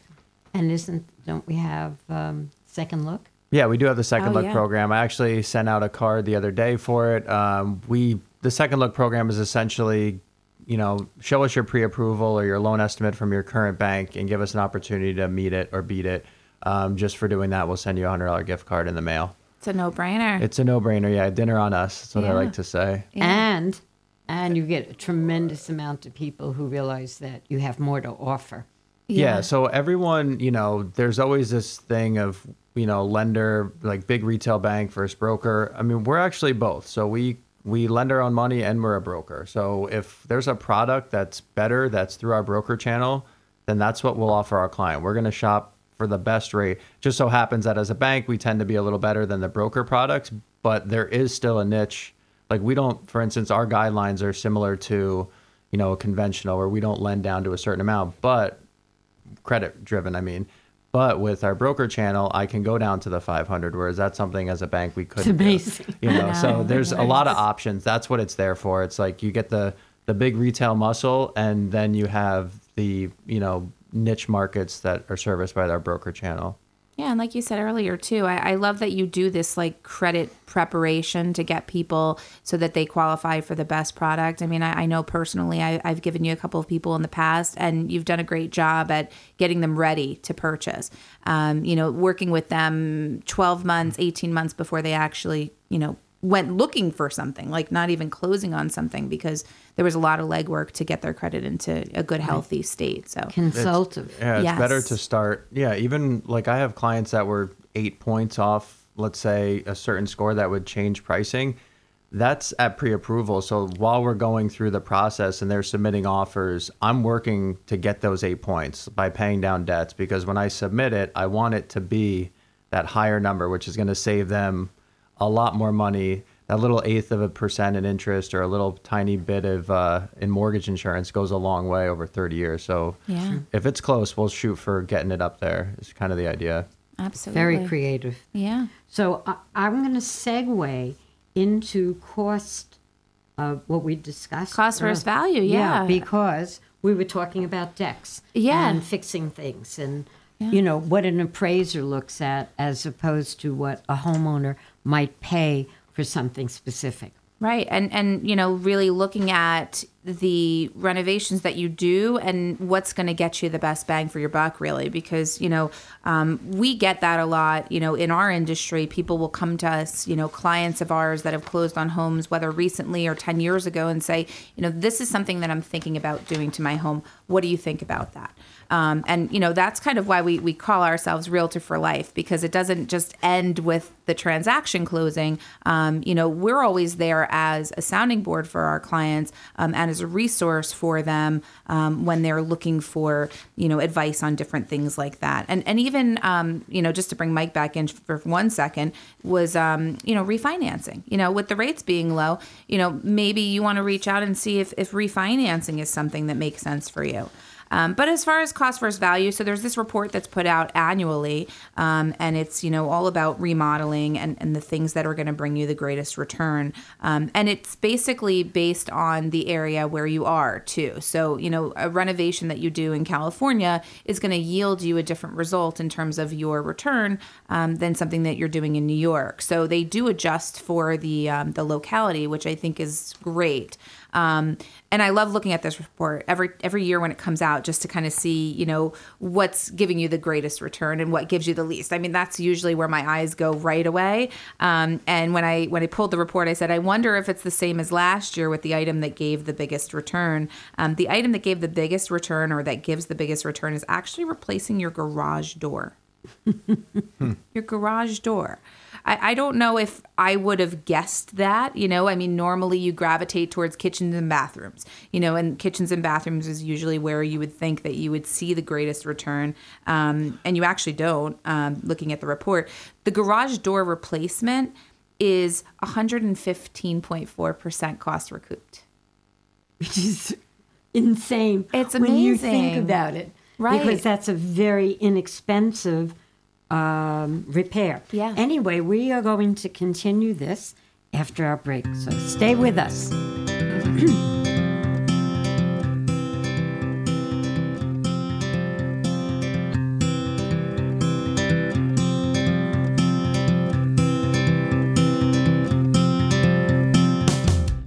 And isn't don't we have um, second look? Yeah, we do have the second Oh, look yeah. program. I actually sent out a card the other day for it. Um, we the second look program is essentially, you know, show us your pre-approval or your loan estimate from your current bank and give us an opportunity to meet it or beat it. Um, just for doing that, we'll send you a hundred dollar gift card in the mail. It's a no brainer. It's a no-brainer. Yeah, dinner on us. That's what I like to say. And and you get a tremendous amount of people who realize that you have more to offer. Yeah. So everyone, you know, there's always this thing of, you know, lender, like big retail bank versus broker. I mean, we're actually both. So we we lend our own money and we're a broker. So if there's a product that's better that's through our broker channel, then that's what we'll offer our client. We're going to shop for the best rate. Just so happens that as a bank, we tend to be a little better than the broker products, but there is still a niche. Like we don't, for instance, our guidelines are similar to, you know, a conventional where we don't lend down to a certain amount, but credit driven, I mean. But with our broker channel, I can go down to the 500, whereas that's something as a bank we couldn't. do. amazing. You know, <laughs> so there's a lot of options. That's what it's there for. It's like you get the the big retail muscle, and then you have the you know niche markets that are serviced by our broker channel. Yeah, and like you said earlier too, I, I love that you do this like credit preparation to get people so that they qualify for the best product. I mean, I, I know personally, I, I've given you a couple of people in the past, and you've done a great job at getting them ready to purchase. Um, you know, working with them twelve months, eighteen months before they actually, you know, went looking for something, like not even closing on something because there was a lot of legwork to get their credit into a good, healthy state. So Consultative. Yeah, it's better to start. Yeah, even like I have clients that were eight points off, let's say a certain score that would change pricing. That's at pre approval. So while we're going through the process and they're submitting offers, I'm working to get those eight points by paying down debts because when I submit it, I want it to be that higher number, which is going to save them a lot more money. That little eighth of a percent in interest or a little tiny bit of uh, in mortgage insurance goes a long way over 30 years. So Yeah. if it's close, we'll shoot for getting it up there. Is kind of the idea. absolutely Very creative. Yeah. So I, I'm going to segue into cost, uh, what we discussed. Cost versus earlier. value, yeah. because we were talking about decks. Yeah. And fixing things and, you know, what an appraiser looks at as opposed to what a homeowner might pay for something specific. Right. And and you know, really looking at the renovations that you do and what's going to get you the best bang for your buck really because you know um, we get that a lot you know in our industry people will come to us you know clients of ours that have closed on homes whether recently or 10 years ago and say you know this is something that i'm thinking about doing to my home what do you think about that um, and you know that's kind of why we, we call ourselves realtor for life because it doesn't just end with the transaction closing. Um, you know we're always there as a sounding board for our clients um, and as a resource for them um, when they're looking for you know advice on different things like that. And and even um, you know just to bring mike back in for one second was um, you know refinancing. You know with the rates being low you know maybe you want to reach out and see if, if refinancing is something that makes sense for you um, but as far as cost versus value, so there's this report that's put out annually, um, and it's you know all about remodeling and, and the things that are going to bring you the greatest return. Um, and it's basically based on the area where you are too. So you know a renovation that you do in California is going to yield you a different result in terms of your return um, than something that you're doing in New York. So they do adjust for the um, the locality, which I think is great. Um, and I love looking at this report every every year when it comes out, just to kind of see, you know, what's giving you the greatest return and what gives you the least. I mean, that's usually where my eyes go right away. Um, and when I when I pulled the report, I said, I wonder if it's the same as last year with the item that gave the biggest return. Um, the item that gave the biggest return or that gives the biggest return is actually replacing your garage door. <laughs> your garage door. I, I don't know if I would have guessed that. You know, I mean, normally you gravitate towards kitchens and bathrooms, you know, and kitchens and bathrooms is usually where you would think that you would see the greatest return. Um, and you actually don't, um, looking at the report. The garage door replacement is 115.4% cost recouped. Which is insane. It's amazing. When you think about it. Right. Because that's a very inexpensive um, repair. Yeah. Anyway, we are going to continue this after our break. So stay with us. <clears throat>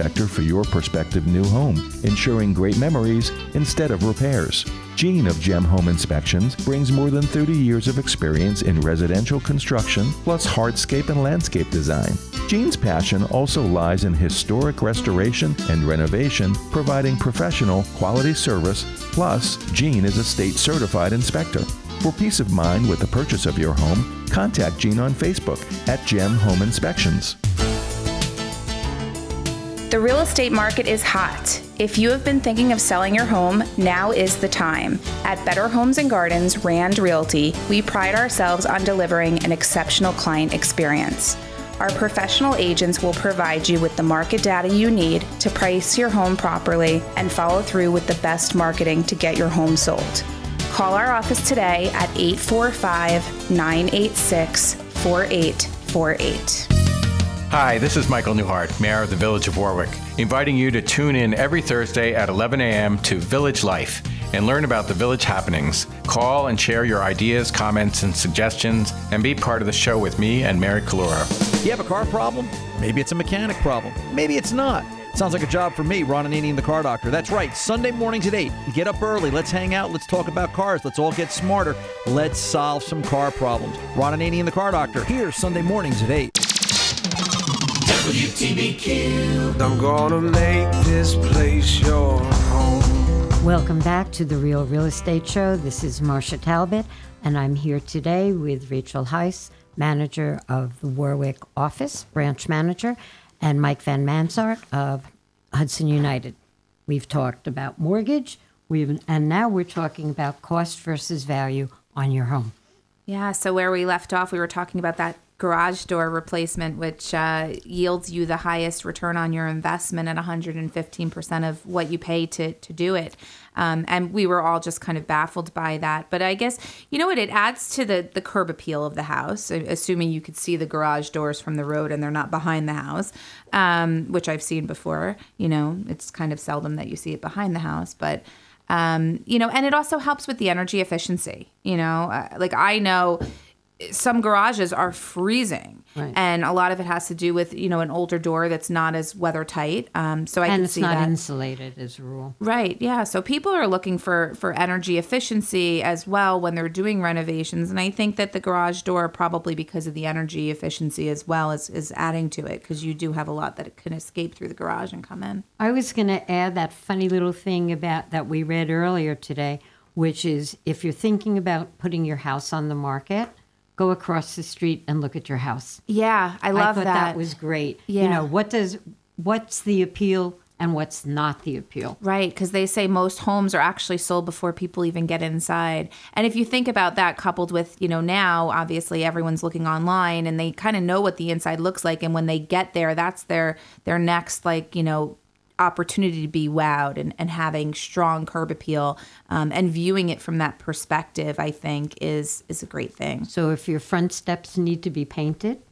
inspector for your prospective new home, ensuring great memories instead of repairs. Jean of Gem Home Inspections brings more than 30 years of experience in residential construction plus hardscape and landscape design. Jean's passion also lies in historic restoration and renovation, providing professional, quality service. Plus, Jean is a state certified inspector. For peace of mind with the purchase of your home, contact Jean on Facebook at Gem Home Inspections. The real estate market is hot. If you have been thinking of selling your home, now is the time. At Better Homes and Gardens Rand Realty, we pride ourselves on delivering an exceptional client experience. Our professional agents will provide you with the market data you need to price your home properly and follow through with the best marketing to get your home sold. Call our office today at 845 986 4848. Hi, this is Michael Newhard, Mayor of the Village of Warwick, inviting you to tune in every Thursday at 11 a.m. to Village Life and learn about the village happenings. Call and share your ideas, comments, and suggestions, and be part of the show with me and Mary Kalura. You have a car problem? Maybe it's a mechanic problem. Maybe it's not. Sounds like a job for me, Ron Ananian, the car doctor. That's right, Sunday mornings at 8. Get up early, let's hang out, let's talk about cars, let's all get smarter, let's solve some car problems. Ron Ananian, the car doctor, here Sunday mornings at 8. WTBQ. I'm gonna make this place your home. Welcome back to the Real Real Estate Show. This is Marsha Talbot, and I'm here today with Rachael Weiss, manager of the Warwick office, branch manager, and Mike Vanmansart of Hudson United. We've talked about mortgage, we've, and now we're talking about cost versus value on your home. Yeah, so where we left off, we were talking about that garage door replacement, which uh, yields you the highest return on your investment at 115% of what you pay to, to do it. Um, and we were all just kind of baffled by that. But I guess, you know what, it adds to the, the curb appeal of the house, assuming you could see the garage doors from the road and they're not behind the house, um, which I've seen before. You know, it's kind of seldom that you see it behind the house. But um, you know, and it also helps with the energy efficiency. You know, uh, like I know some garages are freezing, Right. and a lot of it has to do with you know an older door that's not as weather tight. Um, so I and can it's see not that. insulated as a rule. Right. Yeah. So people are looking for for energy efficiency as well when they're doing renovations, and I think that the garage door probably because of the energy efficiency as well is is adding to it because you do have a lot that can escape through the garage and come in. I was going to add that funny little thing about that we read earlier today, which is if you're thinking about putting your house on the market, go across the street and look at your house. Yeah, I love that. I thought that. was great. Yeah. You know, what does what's the appeal and what's not the appeal? Right, because they say most homes are actually sold before people even get inside. And if you think about that, coupled with, you know, now obviously everyone's looking online and they kind of know what the inside looks like. And when they get there, that's their their next like, you know, opportunity to be wowed and, and having strong curb appeal um, and viewing it from that perspective, I think is is a great thing. So if your front steps need to be painted,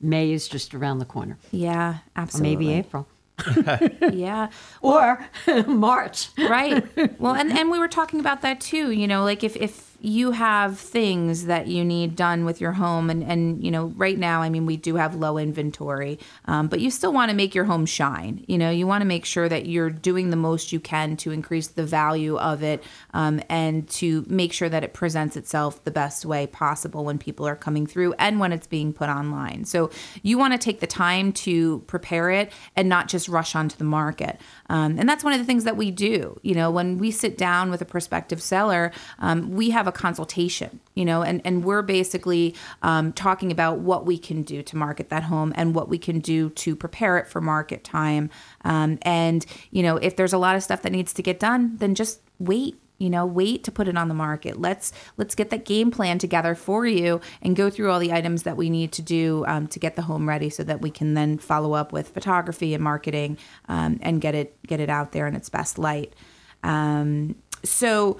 May is just around the corner. Yeah, absolutely. Or maybe April. <laughs> <laughs> yeah. Or <laughs> March. right. Well, and, and we were talking about that too. You know, like if, if you have things that you need done with your home, and, and you know, right now, I mean, we do have low inventory, um, but you still want to make your home shine. You know, you want to make sure that you're doing the most you can to increase the value of it um, and to make sure that it presents itself the best way possible when people are coming through and when it's being put online. So you want to take the time to prepare it and not just rush onto the market. Um, and that's one of the things that we do. You know, when we sit down with a prospective seller, um, we have a consultation, you know, and, and we're basically um, talking about what we can do to market that home and what we can do to prepare it for market time. Um, and, you know, if there's a lot of stuff that needs to get done, then just wait you know wait to put it on the market. Let's let's get that game plan together for you and go through all the items that we need to do um, to get the home ready so that we can then follow up with photography and marketing um, and get it get it out there in its best light. Um, so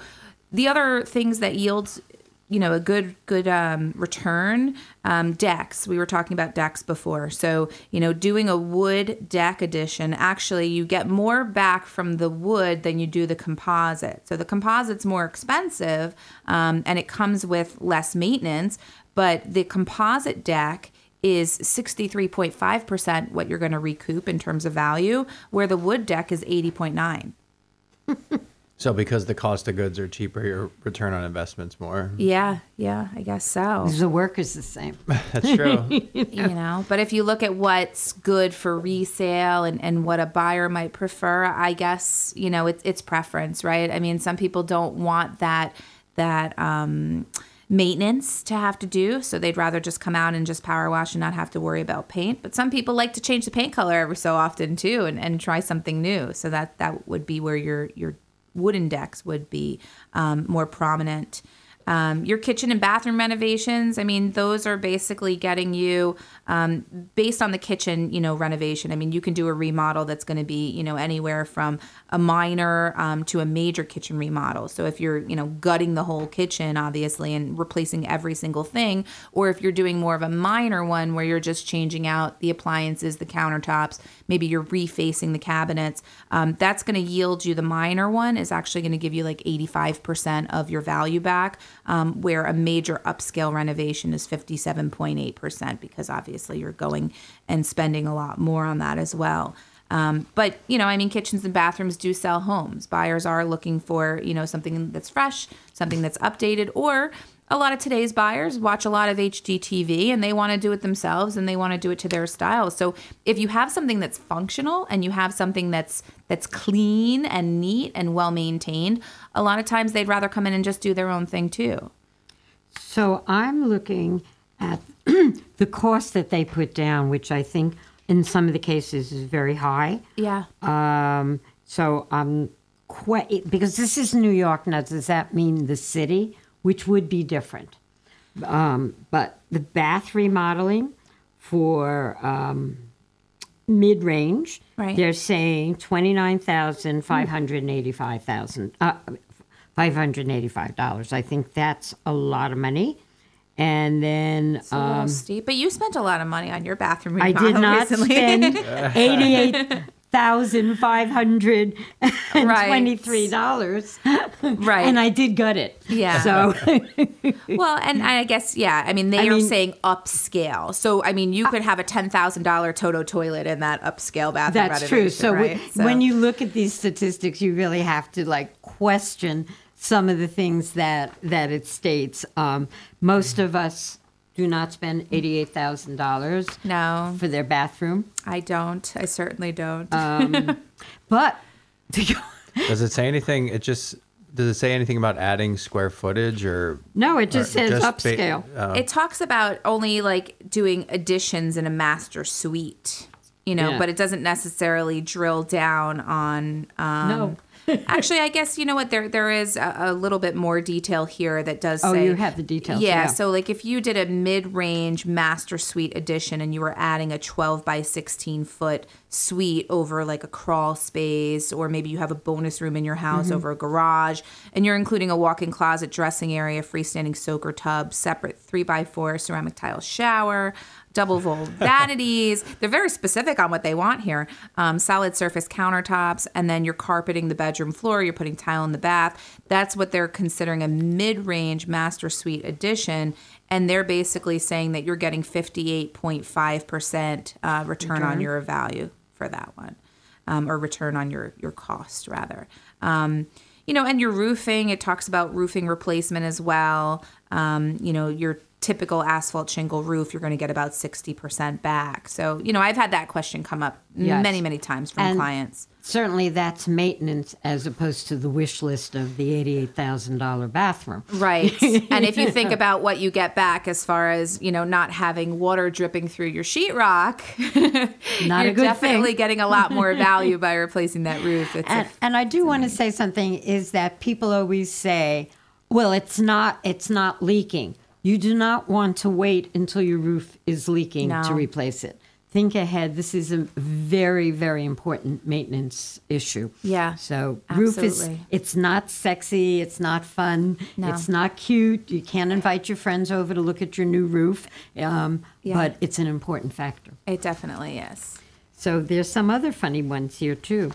the other things that yields you know a good good um, return. Um, decks we were talking about decks before. So you know doing a wood deck addition actually you get more back from the wood than you do the composite. So the composite's more expensive um, and it comes with less maintenance but the composite deck is 63.5% what you're going to recoup in terms of value where the wood deck is 80.9 <laughs> So because the cost of goods are cheaper, your return on investment's more. yeah yeah i guess so The work is the same. <laughs> That's true. <laughs> you know but if you look at what's good for resale and, and what a buyer might prefer i guess you know it's, it's preference right i mean some people don't want that that um, maintenance to have to do so they'd rather just come out and just power wash and not have to worry about paint but some people like to change the paint color every so often too and, and try something new so that that would be where your your wooden decks would be um, more prominent. Um, your kitchen and bathroom renovations, I mean, those are basically getting you um, based on the kitchen, you know, renovation. I mean, you can do a remodel that's going to be, you know, anywhere from a minor um, to a major kitchen remodel. So if you're, you know, gutting the whole kitchen, obviously, and replacing every single thing, or if you're doing more of a minor one where you're just changing out the appliances, the countertops, maybe you're refacing the cabinets, um, that's going to yield you the minor one is actually going to give you like 85% of your value back um, where a major upscale renovation is 57.8% because obviously you're going and spending a lot more on that as well. Um, but you know, I mean, kitchens and bathrooms do sell homes. Buyers are looking for you know something that's fresh, something that's updated, or a lot of today's buyers watch a lot of HGTV and they want to do it themselves and they want to do it to their style. So if you have something that's functional and you have something that's that's clean and neat and well maintained, a lot of times they'd rather come in and just do their own thing too. So I'm looking at <clears throat> the cost that they put down, which I think in some of the cases is very high. Yeah. Um, so I'm quite because this is New York now. Does that mean the city, which would be different? Um, but the bath remodeling for um, mid range, Right. they're saying twenty nine thousand five hundred eighty five thousand uh, five hundred eighty five dollars. I think that's a lot of money. And then It's um, steep, but you spent a lot of money on your bathroom I did not recently. spend <laughs> eighty-eight thousand five hundred and twenty-three dollars. Right. and I did gut it. Yeah. So <laughs> well, and I guess yeah. I mean, they I are mean- saying upscale. So I mean, you could have a ten thousand dollar Toto toilet in that upscale bathroom. that's true. So, right? w- when you look at these statistics, you really have to like question some of the things that that it states. Um, most of us do not spend eighty-eight thousand dollars. No, for their bathroom. I don't. I certainly don't. Um, <laughs> but Does it say anything? It just does it say anything about adding square footage or No, it just says ba- upscale. oh. it talks about only like doing additions in a master suite, you know, Yeah. but it doesn't necessarily drill down on. Um, No. Actually, I guess you know what there there is a, a little bit more detail here that does. Oh, say, you have the details, Yeah, yeah. so like if you did a mid range master suite addition and you were adding a twelve by sixteen foot suite over like a crawl space, or maybe you have a bonus room in your house Mhm. over a garage, and you're including a walk-in closet, dressing area, freestanding soaker tub, separate three by four ceramic tile shower, double vault <laughs> vanities. They're very specific on what they want here. Um, solid surface countertops, and then you're carpeting the bedroom floor. You're putting tile in the bath. That's what they're considering a mid-range master suite addition. And they're basically saying that you're getting 58.5% uh, return on your value for that one, um, or return on your your cost rather. Um, you know, and your roofing. It talks about roofing replacement as well. Um, you know, your typical asphalt shingle roof, you're going to get about 60% back. So, you know, I've had that question come up Yes. many, many times from And clients. Certainly, that's maintenance as opposed to the wish list of the eighty-eight thousand dollar bathroom. Right. <laughs> and if you think about what you get back as far as, you know, not having water dripping through your sheetrock, <laughs> Not a you're definitely thing. getting a lot more <laughs> value by replacing that roof. It's a and, and I do want to say something is that people always say, "Well, it's not it's not leaking." You do not want to wait until your roof is leaking No. to replace it. Think ahead. This is a very very important maintenance issue. Yeah, So roof is it's not sexy, it's not fun, No. it's not cute. You can't invite your friends over to look at your new roof, um, Yeah. but it's an important factor. It definitely is. So there's some other funny ones here too.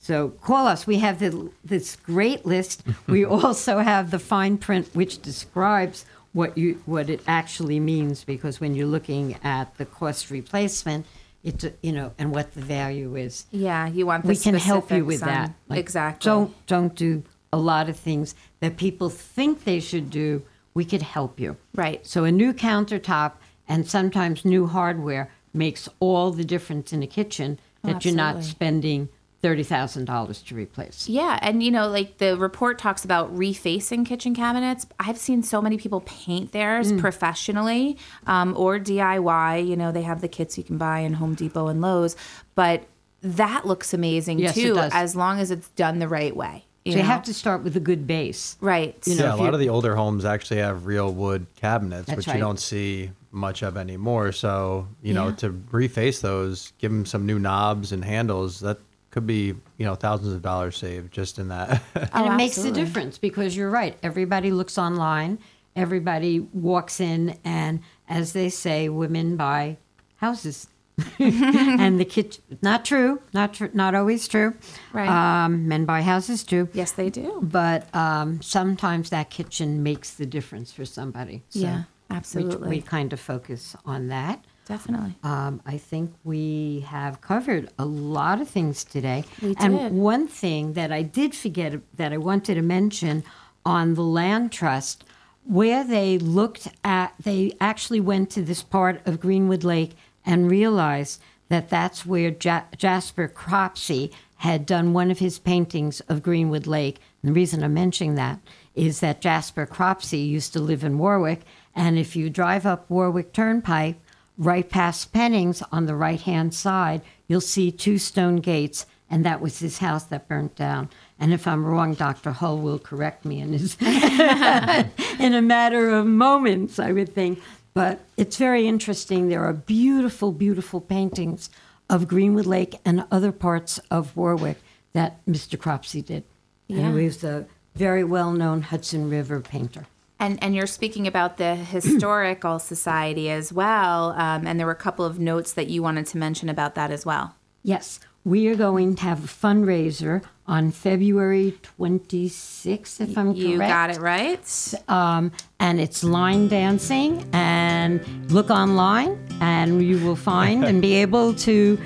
So call us. We have the, this great list. We <laughs> also have the fine print, which describes what you what it actually means. Because when you're looking at the cost replacement, it's you know, and what the value is. Yeah, you want the we can help you with on- that. exactly. Don't don't do a lot of things that people think they should do. We could help you. Right. So a new countertop and sometimes new hardware makes all the difference in a kitchen Oh, that you're not spending thirty thousand dollars to replace. Yeah, and you know, like the report talks about refacing kitchen cabinets. I've seen so many people paint theirs Mm. professionally um, or DIY. You know, they have the kits you can buy in Home Depot and Lowe's, but that looks amazing Yes, it too, does. as long as it's done the right way. So you have to start with a good base. Right. You know, yeah, a lot of the older homes actually have real wood cabinets, That's which right. you don't see much of anymore. So, you know, to reface those, give them some new knobs and handles, that could be, you know, thousands of dollars saved just in that. <laughs> Oh, and it makes a difference because you're right. Everybody looks online. Everybody walks in, and as they say, women buy houses. <laughs> and the kitchen, not true, not true, not always true. Right. Um, men buy houses too. Yes, they do. But um, sometimes that kitchen makes the difference for somebody. So Yeah, we- absolutely. We, kind of focus on that. Definitely. Um, I think we have covered a lot of things today. We did. and one thing that I did forget that I wanted to mention on the land trust, where they looked at, they actually went to this part of Greenwood Lake and realized that that's where ja- Jasper Cropsey had done one of his paintings of Greenwood Lake. And the reason I'm mentioning that is that Jasper Cropsey used to live in Warwick, and if you drive up Warwick Turnpike, right past Pennings on the right hand side, you'll see two stone gates, and that was his house that burnt down. And if I'm wrong, Dr. Hull will correct me in, his <laughs> in a matter of moments, I would think. But it's very interesting. There are beautiful, beautiful paintings of Greenwood Lake and other parts of Warwick that Mr. Cropsey did. Yeah. And he was a very well known Hudson River painter. And, and you're speaking about the historical <clears throat> society as well, um, and there were a couple of notes that you wanted to mention about that as well. Yes, we are going to have a fundraiser on February 26th, if I'm correct. You got it right. Um, and it's line dancing. And look online, and you will find <laughs> and be able to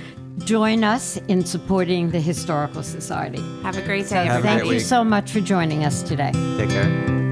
join us in supporting the Historical Society. Have a great So day, thank everybody. you so much for joining us today. Take care.